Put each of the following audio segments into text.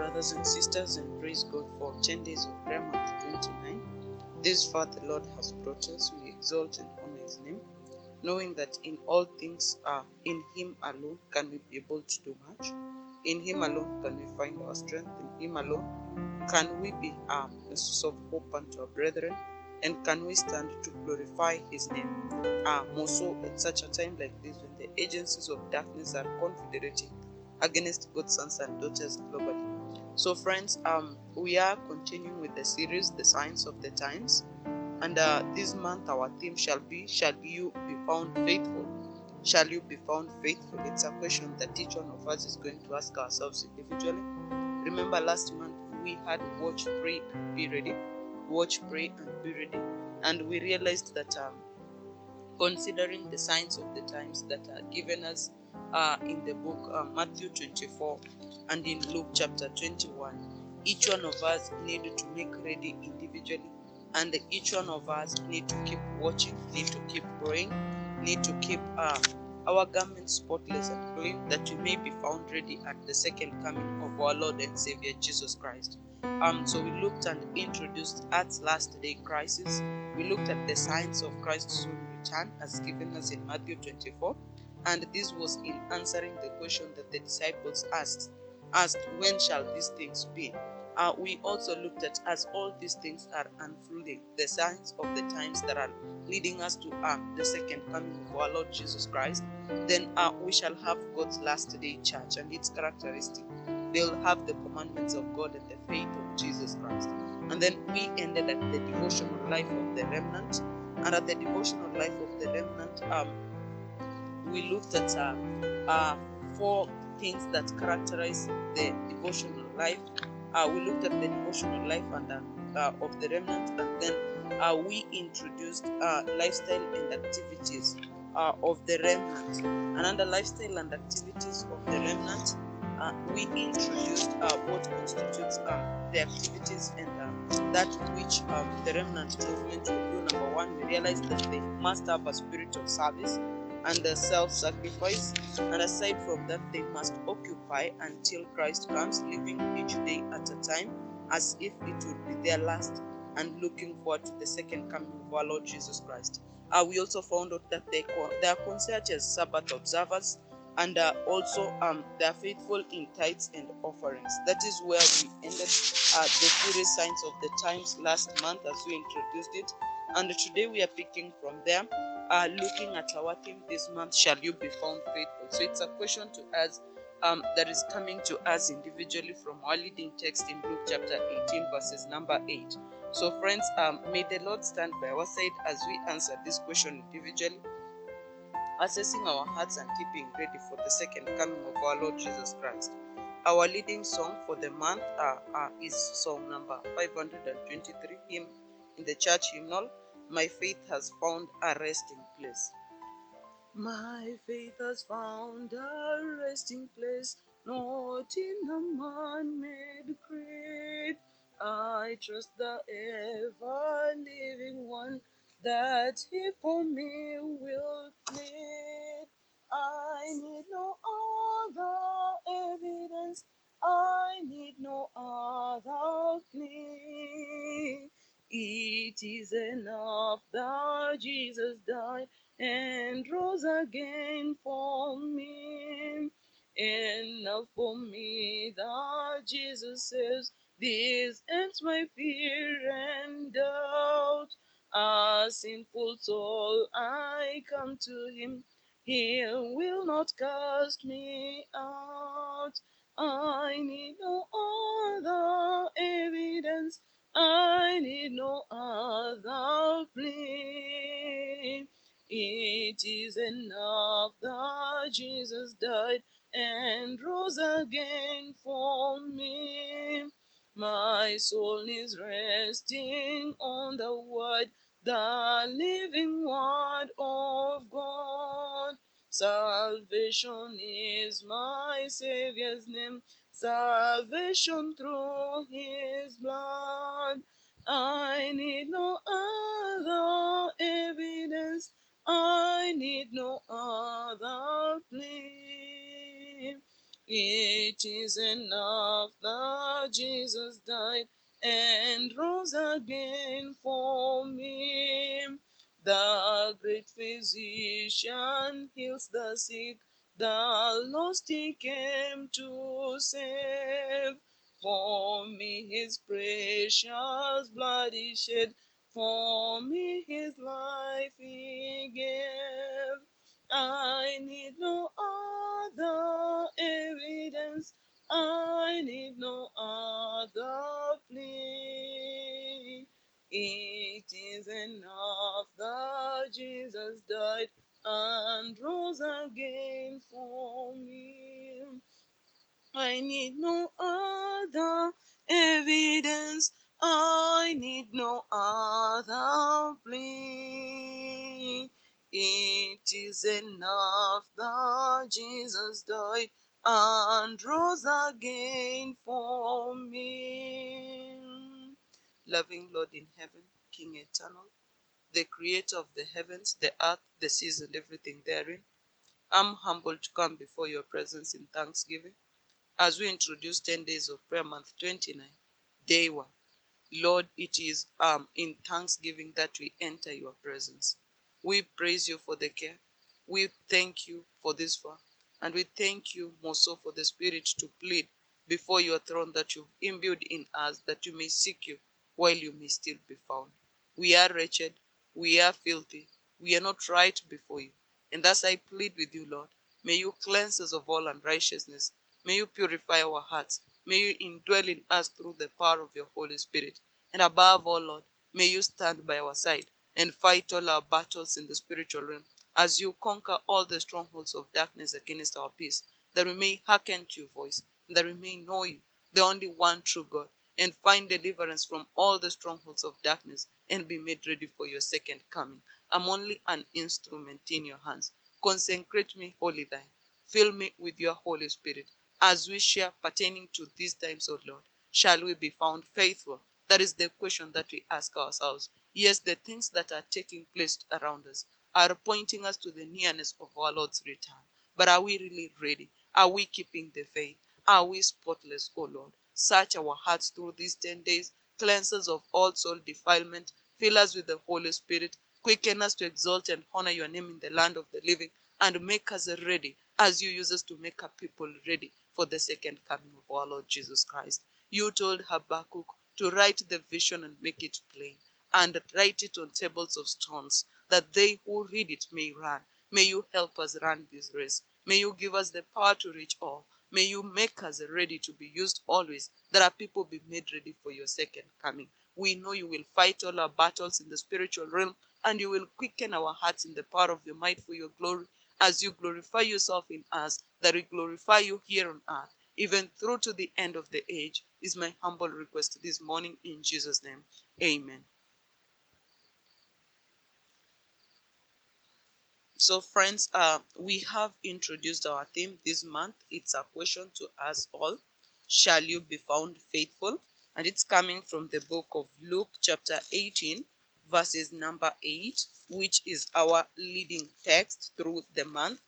brothers and sisters, and praise God for 10 days of prayer month 29. This far the Lord has brought us. We exalt and honor His name, knowing that in all things, uh, in Him alone can we be able to do much. In Him alone can we find our strength. In Him alone can we be a source of hope unto our brethren, and can we stand to glorify His name. Uh, more so at such a time like this, when the agencies of darkness are confederating against God's sons and daughters globally. So, friends, um, we are continuing with the series, The Signs of the Times. And uh, this month, our theme shall be Shall you be found faithful? Shall you be found faithful? It's a question that each one of us is going to ask ourselves individually. Remember, last month we had Watch, Pray, and Be Ready. Watch, Pray, and Be Ready. And we realized that um, considering the signs of the times that are given us uh, in the book uh, Matthew 24 and in Luke chapter 21. Each one of us need to make ready individually, and each one of us need to keep watching, need to keep praying, need to keep uh, our garments spotless and clean, that we may be found ready at the second coming of our Lord and Savior Jesus Christ. Um, so we looked and introduced Earth's last day crisis. We looked at the signs of Christ's soon return as given us in Matthew 24 and this was in answering the question that the disciples asked asked when shall these things be? Uh, we also looked at as all these things are unfolding the signs of the times that are leading us to uh, the second coming of our lord jesus christ then uh, we shall have god's last day church and its characteristic. They'll have the commandments of god and the faith of jesus christ. And then we ended at the devotional life of the remnant. And at the devotional life of the remnant um, we looked at uh, uh, four things that characterize the devotional life. Uh, we looked at the devotional life and uh, of the remnant, and then uh, we introduced uh, lifestyle and activities of the remnant. And under lifestyle and activities of the remnant, we introduced what constitutes the activities and that which um, the remnant movement will do. Number one, we realized that they must have a spirit of service and the self sacrifice. And aside from that, they must occupy until Christ comes, living each day at a time as if it would be their last and looking forward to the second coming of our Lord Jesus Christ. Uh, we also found out that they, they are considered as Sabbath observers and uh, also um, they are faithful in tithes and offerings. That is where we ended uh, the three signs of the times last month as we introduced it. And today we are picking from there uh, looking at our theme this month, Shall You Be Found Faithful? So it's a question to us um, that is coming to us individually from our leading text in Luke chapter 18, verses number 8. So, friends, um, may the Lord stand by our side as we answer this question individually, assessing our hearts and keeping ready for the second coming of our Lord Jesus Christ. Our leading song for the month uh, uh, is song number 523, hymn in the church hymnal my faith has found a resting place. My faith has found a resting place, not in a man made creed. I trust the ever living one that he for me will plead. I need no other evidence, I need no other plea. It is enough that Jesus died and rose again for me. Enough for me that Jesus says, This ends my fear and doubt. A sinful soul, I come to Him. He will not cast me out. I need no other evidence I need no other plea. It is enough that Jesus died and rose again for me. My soul is resting on the word, the living word of God. Salvation is my Savior's name salvation through his blood. I need no other evidence, I need no other plea. It is enough that Jesus died and rose again for me. The great physician heals the sick, the lost he came to save. For me his precious blood he shed, for me his life he gave. I need no other evidence, I need no other plea. It is enough that Jesus died and rose again for me. I need no other evidence. I need no other plea. It is enough that Jesus died and rose again for me. Loving Lord in heaven, King eternal, the creator of the heavens, the earth, the seas, and everything therein, I'm humbled to come before your presence in thanksgiving. As we introduce 10 days of prayer month 29 day one lord it is um in thanksgiving that we enter your presence. We praise you for the care. We thank you for this far. And we thank you more so for the spirit to plead before your throne that you've imbued in us that you may seek you while you may still be found. We are wretched we are filthy we are not right before you and thus i plead with you lord may you cleanse us of all unrighteousness May you purify our hearts. May you indwell in us through the power of your Holy Spirit. And above all, Lord, may you stand by our side and fight all our battles in the spiritual realm as you conquer all the strongholds of darkness against our peace, that we may hearken to your voice, that we may know you, the only one true God, and find deliverance from all the strongholds of darkness and be made ready for your second coming. I'm only an instrument in your hands. Consecrate me, wholly thine. Fill me with your Holy Spirit as we share pertaining to these times, O Lord, shall we be found faithful? That is the question that we ask ourselves. Yes, the things that are taking place around us are pointing us to the nearness of our Lord's return. But are we really ready? Are we keeping the faith? Are we spotless, O Lord? Search our hearts through these 10 days, cleanse us of all soul defilement, fill us with the Holy Spirit, quicken us to exalt and honor your name in the land of the living, and make us ready as you use us to make a people ready for the second coming of our Lord Jesus Christ. You told Habakkuk to write the vision and make it plain, and write it on tables of stones, that they who read it may run. May you help us run this race. May you give us the power to reach all. May you make us ready to be used always, that our people be made ready for your second coming. We know you will fight all our battles in the spiritual realm, and you will quicken our hearts in the power of your might for your glory as you glorify yourself in us, that we glorify you here on earth, even through to the end of the age, is my humble request this morning in Jesus' name. Amen. So, friends, uh, we have introduced our theme this month. It's a question to us all Shall you be found faithful? And it's coming from the book of Luke, chapter 18, verses number 8, which is our leading text through the month.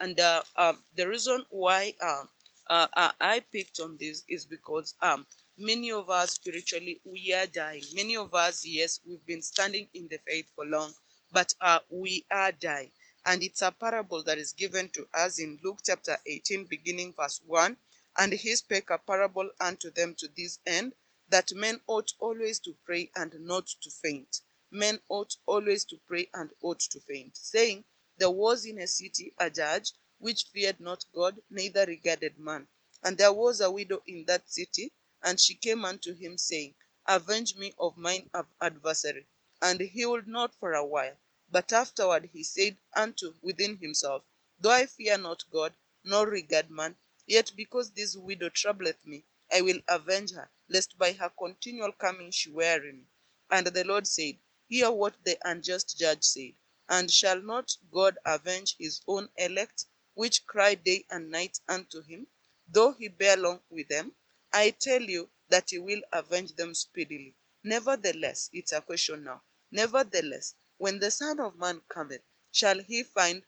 And uh, um, the reason why um, uh, uh, I picked on this is because um, many of us spiritually, we are dying. Many of us, yes, we've been standing in the faith for long, but uh, we are dying. And it's a parable that is given to us in Luke chapter 18, beginning verse 1. And he spake a parable unto them to this end, that men ought always to pray and not to faint men ought always to pray and ought to faint, saying, There was in a city a judge which feared not God, neither regarded man. And there was a widow in that city, and she came unto him, saying, Avenge me of mine adversary. And he would not for a while. But afterward he said unto within himself, Though I fear not God, nor regard man, yet because this widow troubleth me, I will avenge her, lest by her continual coming she weary me. And the Lord said, Hear what the unjust judge said. And shall not God avenge his own elect, which cry day and night unto him, though he bear long with them? I tell you that he will avenge them speedily. Nevertheless, it's a question now. Nevertheless, when the Son of Man cometh, shall he find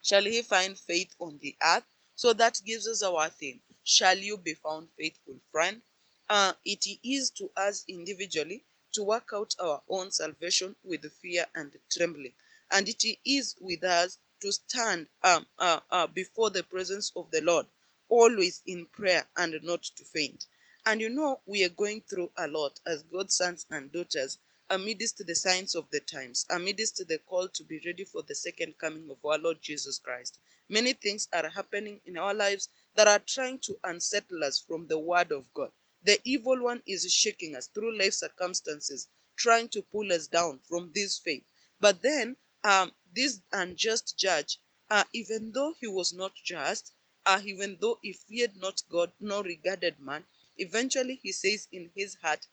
shall he find faith on the earth? So that gives us our theme. Shall you be found faithful, friend? Uh, it is to us individually to work out our own salvation with fear and trembling. And it is with us to stand um, uh, uh, before the presence of the Lord, always in prayer and not to faint. And you know, we are going through a lot as God's sons and daughters amidst the signs of the times, amidst the call to be ready for the second coming of our Lord Jesus Christ. Many things are happening in our lives that are trying to unsettle us from the Word of God. The evil one is shaking us through life circumstances, trying to pull us down from this faith. But then, um, this unjust judge, uh, even though he was not just, uh, even though he feared not God nor regarded man, eventually he says in his heart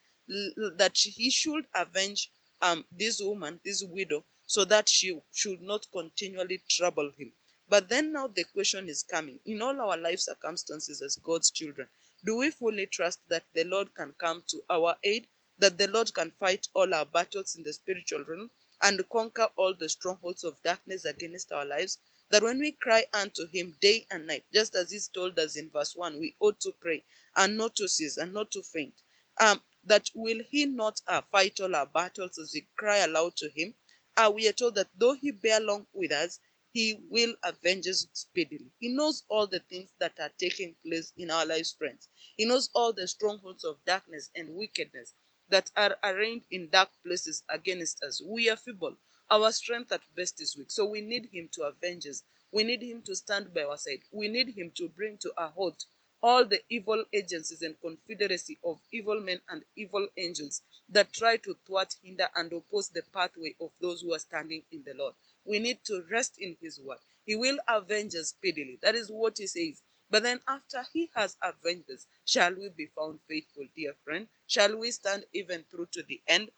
that he should avenge um, this woman, this widow, so that she should not continually trouble him. But then now the question is coming in all our life circumstances as God's children, do we fully trust that the Lord can come to our aid, that the Lord can fight all our battles in the spiritual realm and conquer all the strongholds of darkness against our lives? That when we cry unto Him day and night, just as He's told us in verse 1, we ought to pray and not to cease and not to faint. Um, that will he not uh, fight all our battles as we cry aloud to him? Uh, we are told that though he bear long with us, he will avenge us speedily. He knows all the things that are taking place in our lives, friends. He knows all the strongholds of darkness and wickedness that are arrayed in dark places against us. We are feeble. Our strength at best is weak. So we need him to avenge us. We need him to stand by our side. We need him to bring to a halt all the evil agencies and confederacy of evil men and evil angels that try to thwart, hinder, and oppose the pathway of those who are standing in the Lord. We need to rest in His word. He will avenge us speedily. That is what He says. But then, after He has avenged us, shall we be found faithful, dear friend? Shall we stand even through to the end?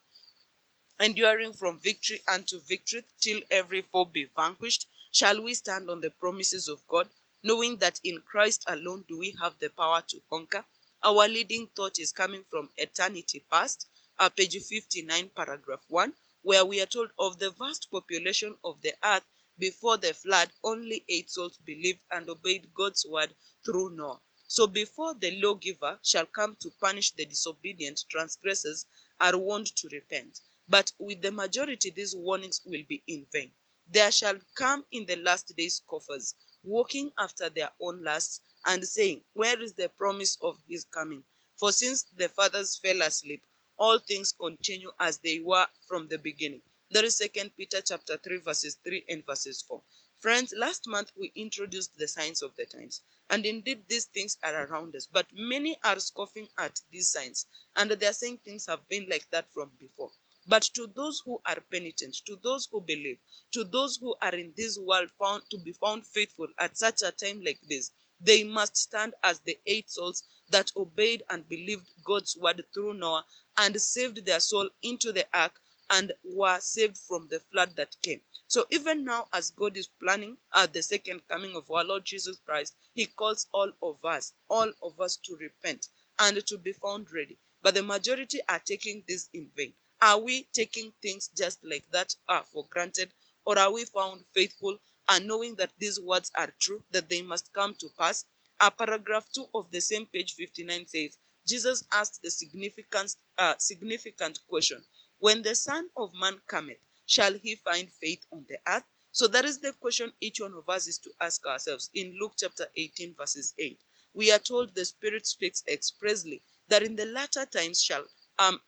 enduring from victory unto victory till every foe be vanquished? Shall we stand on the promises of God? Knowing that in Christ alone do we have the power to conquer. Our leading thought is coming from eternity past, uh, page 59, paragraph 1, where we are told of the vast population of the earth before the flood, only eight souls believed and obeyed God's word through Noah. So before the lawgiver shall come to punish the disobedient transgressors are warned to repent. But with the majority, these warnings will be in vain. There shall come in the last days scoffers walking after their own lusts, and saying, Where is the promise of his coming? For since the fathers fell asleep, all things continue as they were from the beginning. There is Second Peter chapter 3, verses 3 and verses 4. Friends, last month we introduced the signs of the times. And indeed, these things are around us. But many are scoffing at these signs. And they are saying things have been like that from before. But to those who are penitent, to those who believe, to those who are in this world found to be found faithful at such a time like this, they must stand as the eight souls that obeyed and believed God's word through Noah and saved their soul into the ark and were saved from the flood that came. So even now, as God is planning at the second coming of our Lord Jesus Christ, He calls all of us, all of us to repent and to be found ready. But the majority are taking this in vain. Are we taking things just like that uh, for granted? Or are we found faithful and knowing that these words are true, that they must come to pass? Uh, paragraph 2 of the same page 59 says, Jesus asked the significant, uh, significant question, When the Son of Man cometh, shall he find faith on the earth? So that is the question each one of us is to ask ourselves. In Luke chapter 18, verses 8, we are told the Spirit speaks expressly that in the latter times shall um,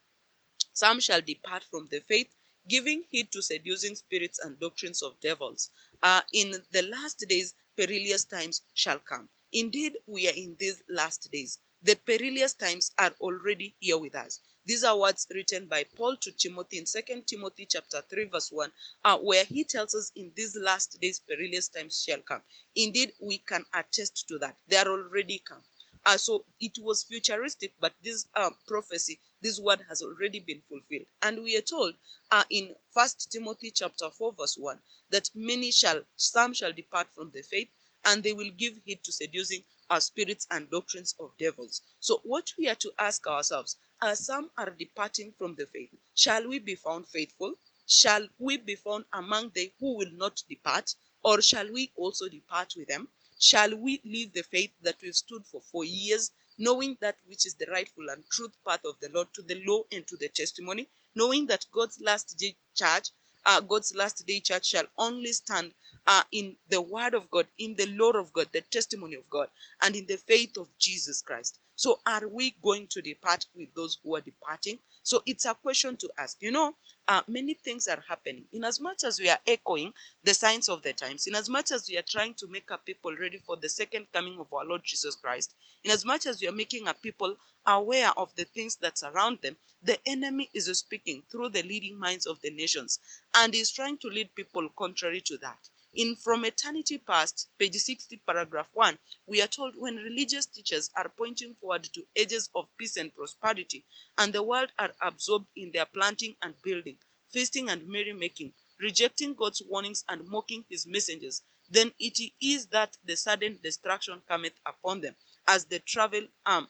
some shall depart from the faith, giving heed to seducing spirits and doctrines of devils. Uh, in the last days, perilous times shall come. Indeed, we are in these last days. The perilous times are already here with us. These are words written by Paul to Timothy in 2 Timothy chapter 3, verse 1, uh, where he tells us in these last days perilous times shall come. Indeed, we can attest to that. They are already come. Uh, so it was futuristic, but this uh, prophecy, this word has already been fulfilled. And we are told uh, in First Timothy chapter 4, verse 1, that many shall, some shall depart from the faith, and they will give heed to seducing our spirits and doctrines of devils. So what we are to ask ourselves, as some are departing from the faith, shall we be found faithful? Shall we be found among they who will not depart? Or shall we also depart with them? Shall we leave the faith that we've stood for for years, knowing that which is the rightful and truth path of the Lord to the law and to the testimony, knowing that God's last day church, uh, God's last day church shall only stand uh, in the word of God, in the law of God, the testimony of God, and in the faith of Jesus Christ. So, are we going to depart with those who are departing? So, it's a question to ask. You know, uh, many things are happening. In as much as we are echoing the signs of the times, in as much as we are trying to make our people ready for the second coming of our Lord Jesus Christ, in as much as we are making our people aware of the things that surround them, the enemy is speaking through the leading minds of the nations and is trying to lead people contrary to that. In From Eternity Past, page 60, paragraph 1, we are told when religious teachers are pointing forward to ages of peace and prosperity, and the world are absorbed in their planting and building, feasting and merrymaking, rejecting God's warnings and mocking his messengers, then it is that the sudden destruction cometh upon them, as the travel um,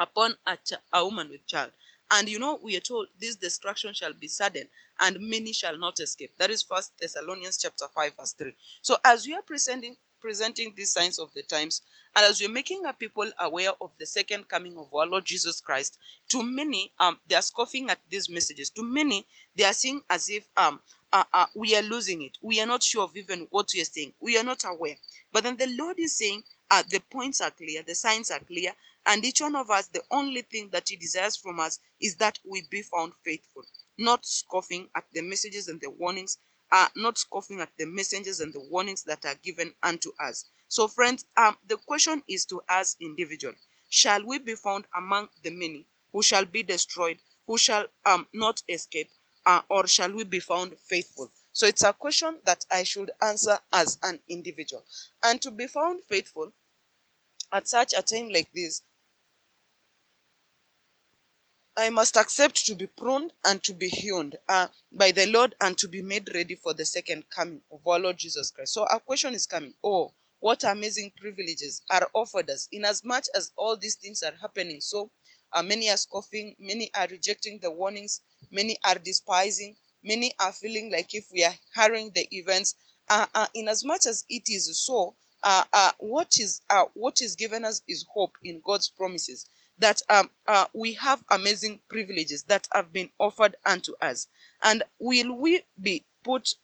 upon a, a woman with child. And you know, we are told this destruction shall be sudden, and many shall not escape. That is First Thessalonians chapter 5, verse 3. So as we are presenting presenting these signs of the times, and as we're making our people aware of the second coming of our Lord Jesus Christ, to many, um, they are scoffing at these messages. To many, they are seeing as if um, uh, uh, we are losing it. We are not sure of even what we are saying. We are not aware. But then the Lord is saying, uh, the points are clear, the signs are clear, and each one of us, the only thing that He desires from us is that we be found faithful not scoffing at the messages and the warnings, are not scoffing at the messengers and the warnings that are given unto us. So, friends, um, the question is to us individual: Shall we be found among the many who shall be destroyed, who shall um not escape, uh, or shall we be found faithful? So it's a question that I should answer as an individual. And to be found faithful at such a time like this, I must accept to be pruned and to be hewn uh, by the Lord and to be made ready for the second coming of our Lord Jesus Christ. So our question is coming. Oh, what amazing privileges are offered us in as all these things are happening. So uh, many are scoffing, many are rejecting the warnings, many are despising, many are feeling like if we are hurrying the events. Uh, uh, in as much as it is so, uh, uh, what is uh, what is given us is hope in God's promises that um, uh, we have amazing privileges that have been offered unto us. And will we be put,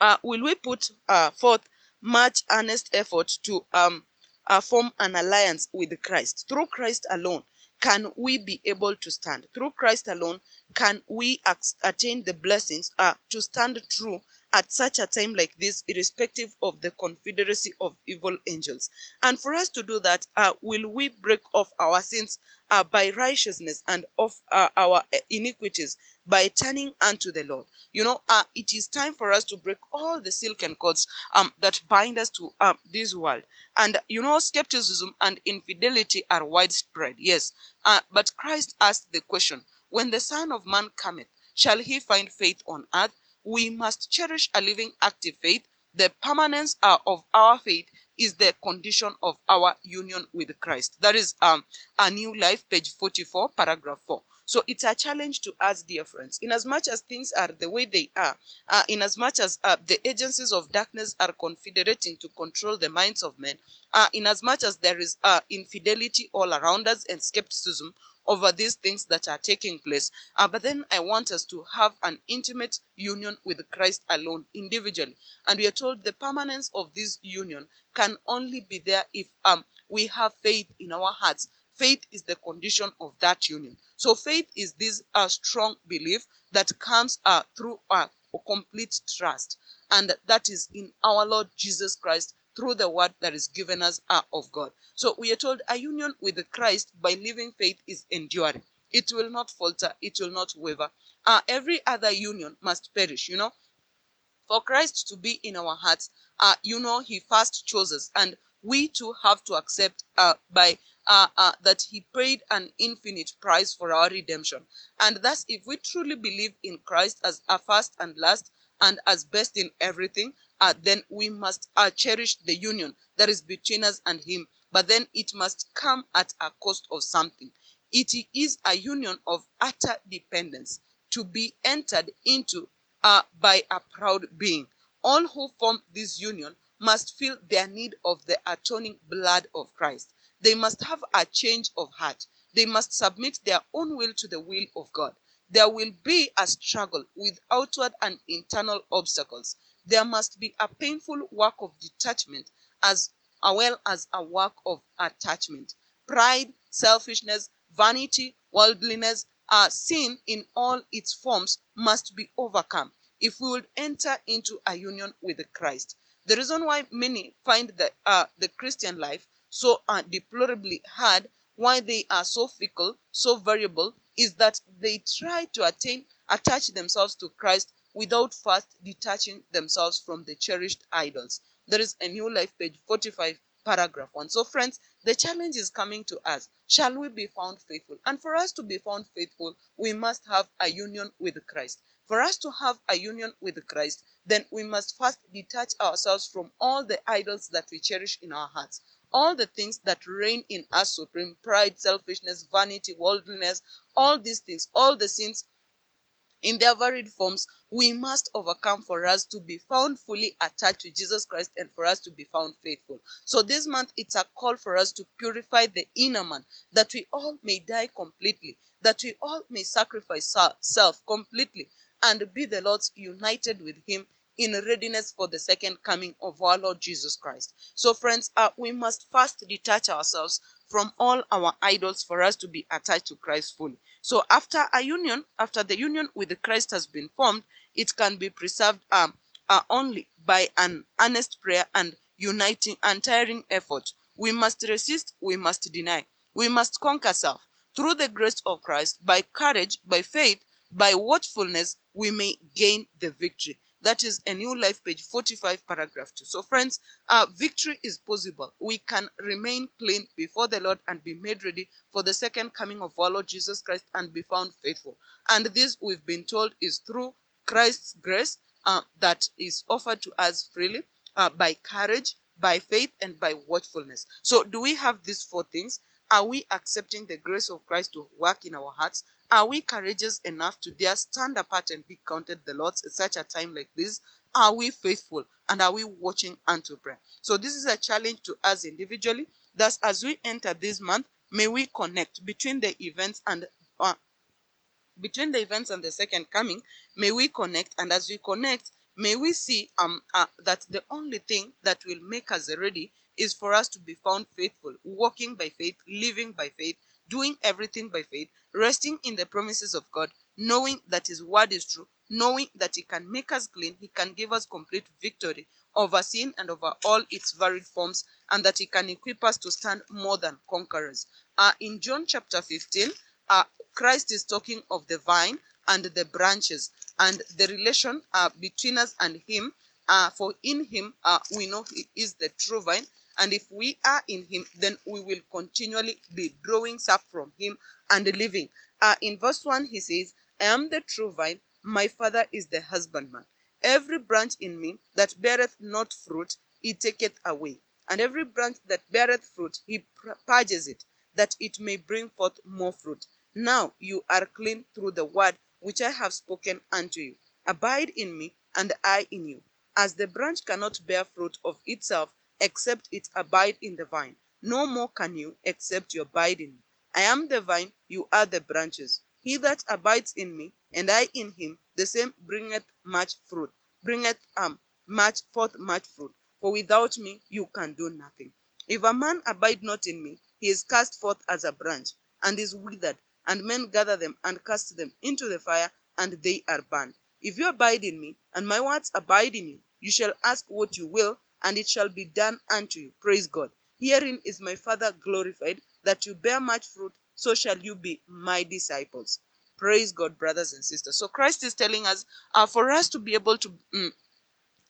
uh, will we put uh, forth much earnest effort to um, uh, form an alliance with Christ? Through Christ alone, can we be able to stand? Through Christ alone, can we attain the blessings uh, to stand true at such a time like this, irrespective of the confederacy of evil angels. And for us to do that, uh, will we break off our sins uh, by righteousness and off uh, our iniquities by turning unto the Lord? You know, uh, it is time for us to break all the silken cords um, that bind us to um, this world. And you know, skepticism and infidelity are widespread, yes. Uh, but Christ asked the question, when the Son of Man cometh, shall he find faith on earth? We must cherish a living active faith. The permanence uh, of our faith is the condition of our union with Christ. That is um, a new life, page 44, paragraph 4. So it's a challenge to us, dear friends. In as much as things are the way they are, uh, in as much as uh, the agencies of darkness are confederating to control the minds of men, uh, in as much as there is uh, infidelity all around us and skepticism, over these things that are taking place. Uh, but then I want us to have an intimate union with Christ alone individually. And we are told the permanence of this union can only be there if um, we have faith in our hearts. Faith is the condition of that union. So faith is this uh, strong belief that comes uh, through a complete trust. And that is in our Lord Jesus Christ through the word that is given us are of God. So we are told a union with Christ by living faith is enduring. It will not falter. It will not waver. Uh, every other union must perish, you know. For Christ to be in our hearts, uh, you know, he first chose us. And we too have to accept uh, by uh, uh, that he paid an infinite price for our redemption. And thus, if we truly believe in Christ as our first and last and as best in everything, uh, then we must uh, cherish the union that is between us and him. But then it must come at a cost of something. It is a union of utter dependence to be entered into uh, by a proud being. All who form this union must feel their need of the atoning blood of Christ. They must have a change of heart. They must submit their own will to the will of God. There will be a struggle with outward and internal obstacles. There must be a painful work of detachment as well as a work of attachment. Pride, selfishness, vanity, worldliness, uh, sin in all its forms must be overcome if we would enter into a union with Christ. The reason why many find the, uh, the Christian life so uh, deplorably hard, why they are so fickle, so variable, is that they try to attain, attach themselves to Christ without first detaching themselves from the cherished idols. There is a new life page 45 paragraph 1. So friends, the challenge is coming to us. Shall we be found faithful? And for us to be found faithful, we must have a union with Christ. For us to have a union with Christ, then we must first detach ourselves from all the idols that we cherish in our hearts. All the things that reign in us supreme pride, selfishness, vanity, worldliness, all these things, all the sins in their varied forms, we must overcome for us to be found fully attached to Jesus Christ and for us to be found faithful. So this month, it's a call for us to purify the inner man, that we all may die completely, that we all may sacrifice self completely and be the Lord's united with him in readiness for the second coming of our Lord Jesus Christ. So friends, uh, we must first detach ourselves from all our idols for us to be attached to Christ fully. So after a union, after the union with Christ has been formed, it can be preserved um, uh, only by an earnest prayer and uniting, untiring effort. We must resist, we must deny, we must conquer self. Through the grace of Christ, by courage, by faith, by watchfulness, we may gain the victory. That is a new life page 45 paragraph 2. So friends, uh, victory is possible. We can remain clean before the Lord and be made ready for the second coming of our Lord Jesus Christ and be found faithful. And this we've been told is through Christ's grace uh, that is offered to us freely uh, by courage, by faith, and by watchfulness. So do we have these four things? Are we accepting the grace of Christ to work in our hearts? Are we courageous enough to dare stand apart and be counted the Lord's at such a time like this? Are we faithful and are we watching unto prayer? So this is a challenge to us individually. Thus, as we enter this month, may we connect between the events and uh, between the events and the second coming. May we connect, and as we connect, may we see um uh, that the only thing that will make us ready is for us to be found faithful, walking by faith, living by faith, doing everything by faith, resting in the promises of God, knowing that His word is true, knowing that He can make us clean, He can give us complete victory over sin and over all its varied forms, and that He can equip us to stand more than conquerors. Uh, in John chapter 15, uh, Christ is talking of the vine and the branches and the relation uh, between us and Him. Uh, for in Him uh, we know He is the true vine, and if we are in him, then we will continually be drawing sap from him and living. Uh, in verse 1, he says, I am the true vine, my father is the husbandman. Every branch in me that beareth not fruit, he taketh away. And every branch that beareth fruit, he purges it, that it may bring forth more fruit. Now you are clean through the word which I have spoken unto you. Abide in me, and I in you. As the branch cannot bear fruit of itself except it abide in the vine. No more can you except you abide in me. I am the vine, you are the branches. He that abides in me, and I in him, the same bringeth much fruit, bringeth um much forth much fruit. For without me you can do nothing. If a man abide not in me, he is cast forth as a branch, and is withered, and men gather them and cast them into the fire, and they are burned. If you abide in me, and my words abide in you, you shall ask what you will, and it shall be done unto you. Praise God. Herein is my Father glorified, that you bear much fruit, so shall you be my disciples. Praise God, brothers and sisters. So Christ is telling us, uh, for us to be able to mm,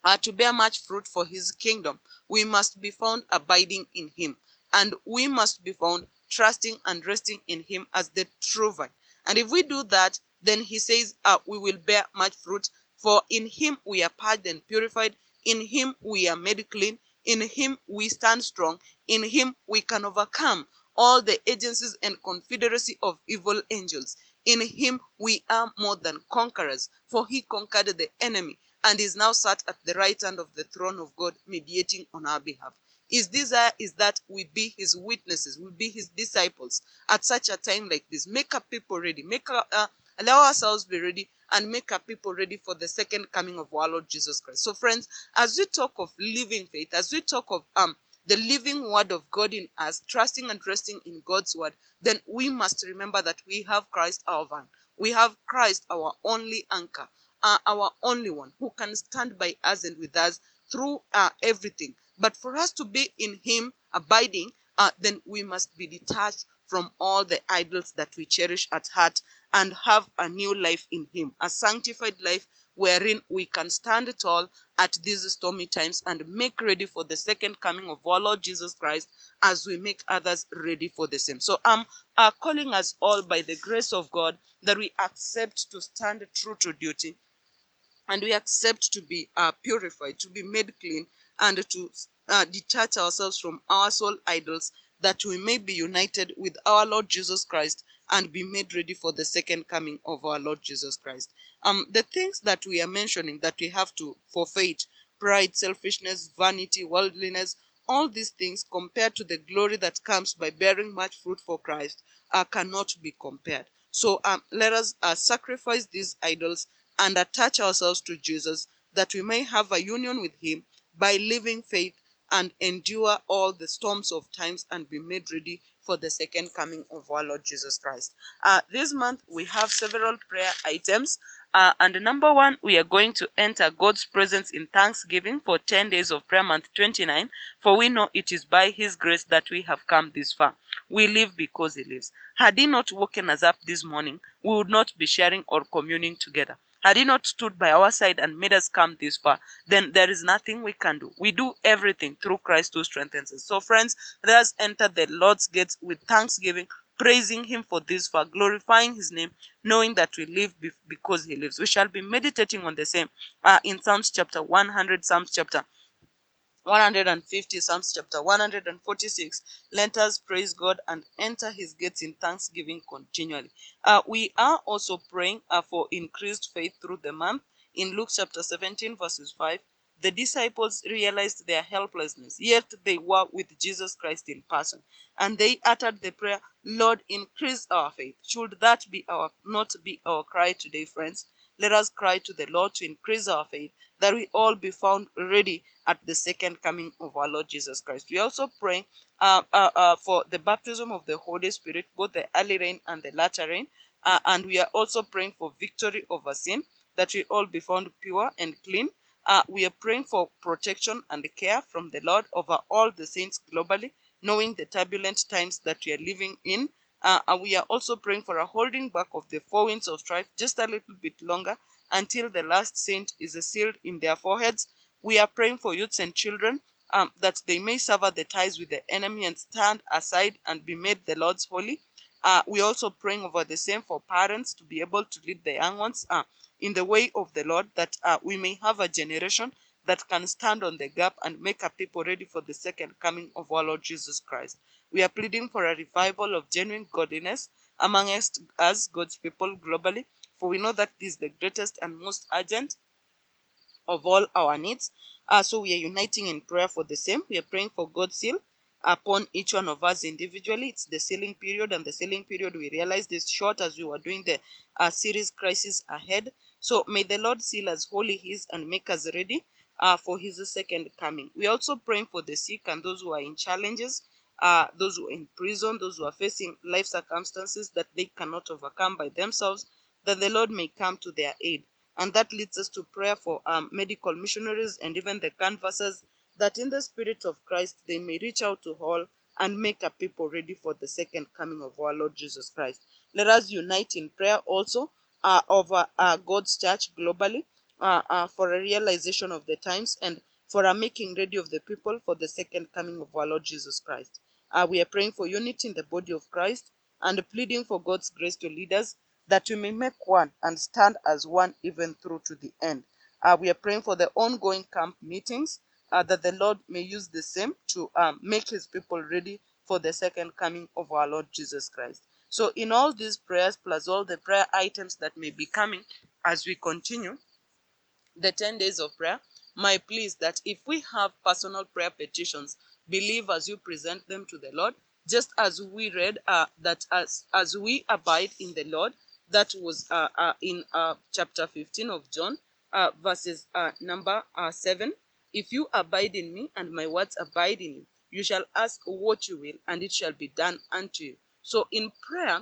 uh, to bear much fruit for His kingdom, we must be found abiding in Him, and we must be found trusting and resting in Him as the true vine. And if we do that, then He says uh, we will bear much fruit. For in Him we are purged and purified in him we are made clean. In him we stand strong. In him we can overcome all the agencies and confederacy of evil angels. In him we are more than conquerors, for he conquered the enemy and is now sat at the right hand of the throne of God, mediating on our behalf. His desire is that we be his witnesses, we be his disciples at such a time like this. Make our people ready, make our, uh, allow ourselves be ready, and make our people ready for the second coming of our Lord Jesus Christ. So, friends, as we talk of living faith, as we talk of um the living word of God in us, trusting and resting in God's word, then we must remember that we have Christ our van. We have Christ our only anchor, uh, our only one who can stand by us and with us through uh, everything. But for us to be in Him, abiding, uh, then we must be detached from all the idols that we cherish at heart and have a new life in Him, a sanctified life wherein we can stand tall at these stormy times and make ready for the second coming of our Lord Jesus Christ as we make others ready for the same. So I'm uh, calling us all by the grace of God that we accept to stand true to duty and we accept to be uh, purified, to be made clean, and to uh, detach ourselves from our soul idols that we may be united with our Lord Jesus Christ and be made ready for the second coming of our Lord Jesus Christ. Um, the things that we are mentioning that we have to forfeit pride, selfishness, vanity, worldliness, all these things compared to the glory that comes by bearing much fruit for Christ uh, cannot be compared. So um, let us uh, sacrifice these idols and attach ourselves to Jesus that we may have a union with Him by living faith and endure all the storms of times and be made ready for the second coming of our Lord Jesus Christ. Uh, this month we have several prayer items. Uh, and number one, we are going to enter God's presence in thanksgiving for 10 days of prayer month 29, for we know it is by His grace that we have come this far. We live because He lives. Had He not woken us up this morning, we would not be sharing or communing together. Had he not stood by our side and made us come this far, then there is nothing we can do. We do everything through Christ who strengthens us. So, friends, let us enter the Lord's gates with thanksgiving, praising him for this far, glorifying his name, knowing that we live because he lives. We shall be meditating on the same uh, in Psalms chapter 100, Psalms chapter 150 Psalms chapter 146 let us praise God and enter his gates in thanksgiving continually. Uh, we are also praying uh, for increased faith through the month. In Luke chapter 17 verses 5 the disciples realized their helplessness yet they were with Jesus Christ in person and they uttered the prayer Lord increase our faith. Should that be our not be our cry today friends let us cry to the Lord to increase our faith that we all be found ready at the second coming of our Lord Jesus Christ. We also pray uh, uh, uh, for the baptism of the Holy Spirit, both the early rain and the latter rain. Uh, and we are also praying for victory over sin, that we all be found pure and clean. Uh, we are praying for protection and care from the Lord over all the saints globally, knowing the turbulent times that we are living in. Uh, and we are also praying for a holding back of the four winds of strife just a little bit longer until the last saint is sealed in their foreheads. We are praying for youths and children um, that they may sever the ties with the enemy and stand aside and be made the Lord's wholly. Uh, we're also praying over the same for parents to be able to lead the young ones uh, in the way of the Lord, that uh, we may have a generation that can stand on the gap and make a people ready for the second coming of our Lord Jesus Christ. We are pleading for a revival of genuine godliness amongst us, God's people globally, for we know that this is the greatest and most urgent of all our needs. Uh, so we are uniting in prayer for the same. We are praying for God's seal upon each one of us individually. It's the sealing period, and the sealing period we realized is short as we were doing the uh, series Crisis Ahead. So may the Lord seal us wholly His and make us ready uh, for His second coming. We are also praying for the sick and those who are in challenges. Uh, those who are in prison, those who are facing life circumstances that they cannot overcome by themselves, that the Lord may come to their aid. And that leads us to prayer for um, medical missionaries and even the canvassers, that in the Spirit of Christ they may reach out to all and make a people ready for the second coming of our Lord Jesus Christ. Let us unite in prayer also uh, over uh, God's church globally uh, uh, for a realization of the times and for a making ready of the people for the second coming of our Lord Jesus Christ. Uh, we are praying for unity in the body of Christ and pleading for God's grace to lead us that we may make one and stand as one even through to the end. Uh, we are praying for the ongoing camp meetings, uh, that the Lord may use the same to um, make his people ready for the second coming of our Lord Jesus Christ. So, in all these prayers, plus all the prayer items that may be coming as we continue, the 10 days of prayer, my plea is that if we have personal prayer petitions, believe as you present them to the Lord, just as we read uh, that as, as we abide in the Lord, that was uh, uh, in uh, chapter 15 of John, uh, verses uh, number uh, 7. If you abide in me and my words abide in you, you shall ask what you will, and it shall be done unto you. So in prayer,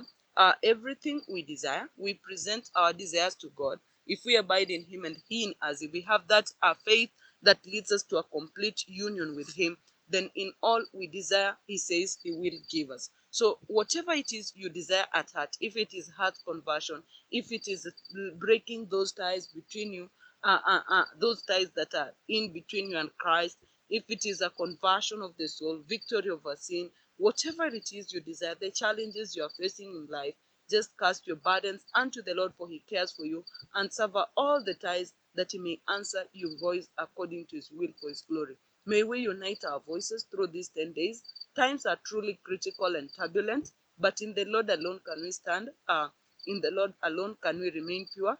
everything we desire, we present our desires to God. If we abide in Him and He in us, if we have that uh, faith that leads us to a complete union with Him, then in all we desire, He says He will give us. So whatever it is you desire at heart, if it is heart conversion, if it is breaking those ties between you, uh, uh, uh, those ties that are in between you and Christ, if it is a conversion of the soul, victory over sin, whatever it is you desire, the challenges you are facing in life, just cast your burdens unto the Lord, for he cares for you, and sever all the ties that he may answer your voice according to his will for his glory. May we unite our voices through these 10 days. Times are truly critical and turbulent, but in the Lord alone can we stand. Uh, in the Lord alone can we remain pure.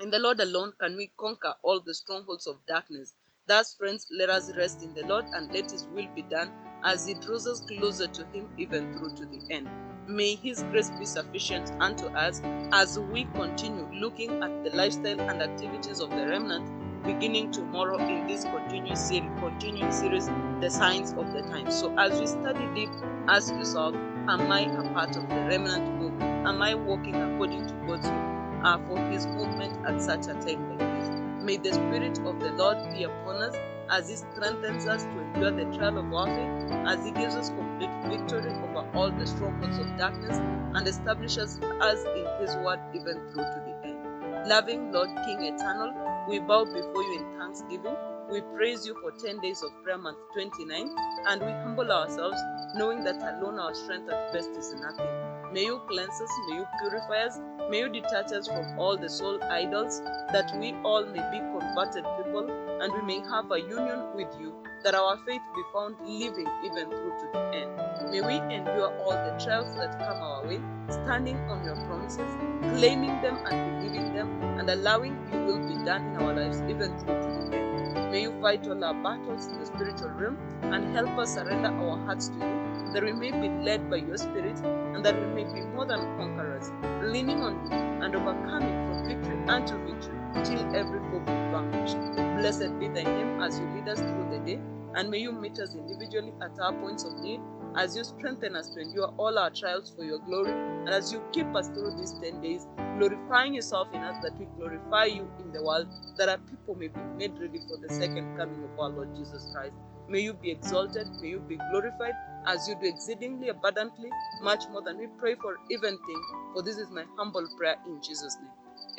In the Lord alone can we conquer all the strongholds of darkness. Thus, friends, let us rest in the Lord and let His will be done as He draws us closer to Him even through to the end. May His grace be sufficient unto us as we continue looking at the lifestyle and activities of the remnant beginning tomorrow in this continuous series, continuing series, The Signs of the Times. So as we study deep, ask yourself, am I a part of the remnant movement? Am I walking according to God's will uh, for His movement at such a time like this? May the Spirit of the Lord be upon us as He strengthens us to endure the trial of faith, as He gives us victory over all the strongholds of darkness and establishes us in His word even through to the end. Loving Lord King Eternal, we bow before you in thanksgiving. We praise you for 10 days of prayer month 29, and we humble ourselves, knowing that alone our strength at best is nothing. May you cleanse us, may you purify us, may you detach us from all the soul idols, that we all may be converted people, and we may have a union with you, that our faith be found living even through to the end. May we endure all the trials that come our way, standing on your promises, claiming them and believing them, and allowing your will be done in our lives even through to the end. May you fight all our battles in the spiritual realm and help us surrender our hearts to you, that we may be led by your spirit and that we may be more than conquerors, leaning on you and overcoming from victory unto victory till every foe be vanquished. Blessed be thy name as you lead us through the day, and may you meet us individually at our points of need as you strengthen us to endure all our trials for your glory, and as you keep us through these 10 days, glorifying yourself in us that we glorify you in the world, that our people may be made ready for the second coming of our Lord Jesus Christ. May you be exalted, may you be glorified as you do exceedingly abundantly, much more than we pray for even think. For this is my humble prayer in Jesus' name.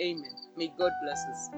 Amen. May God bless us.